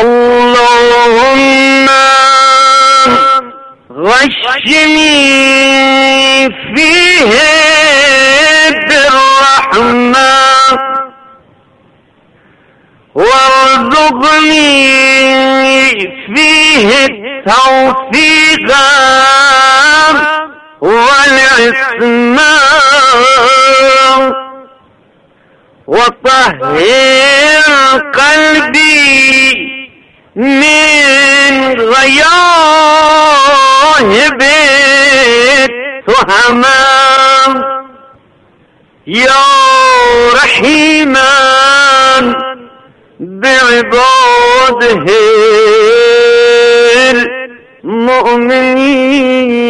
اللهم غشني فيه بالرحمة وارزقني فيه التوفيق والعصمة وطهر قلبي من غياهب التهمام يا رحيما بعباده المؤمنين.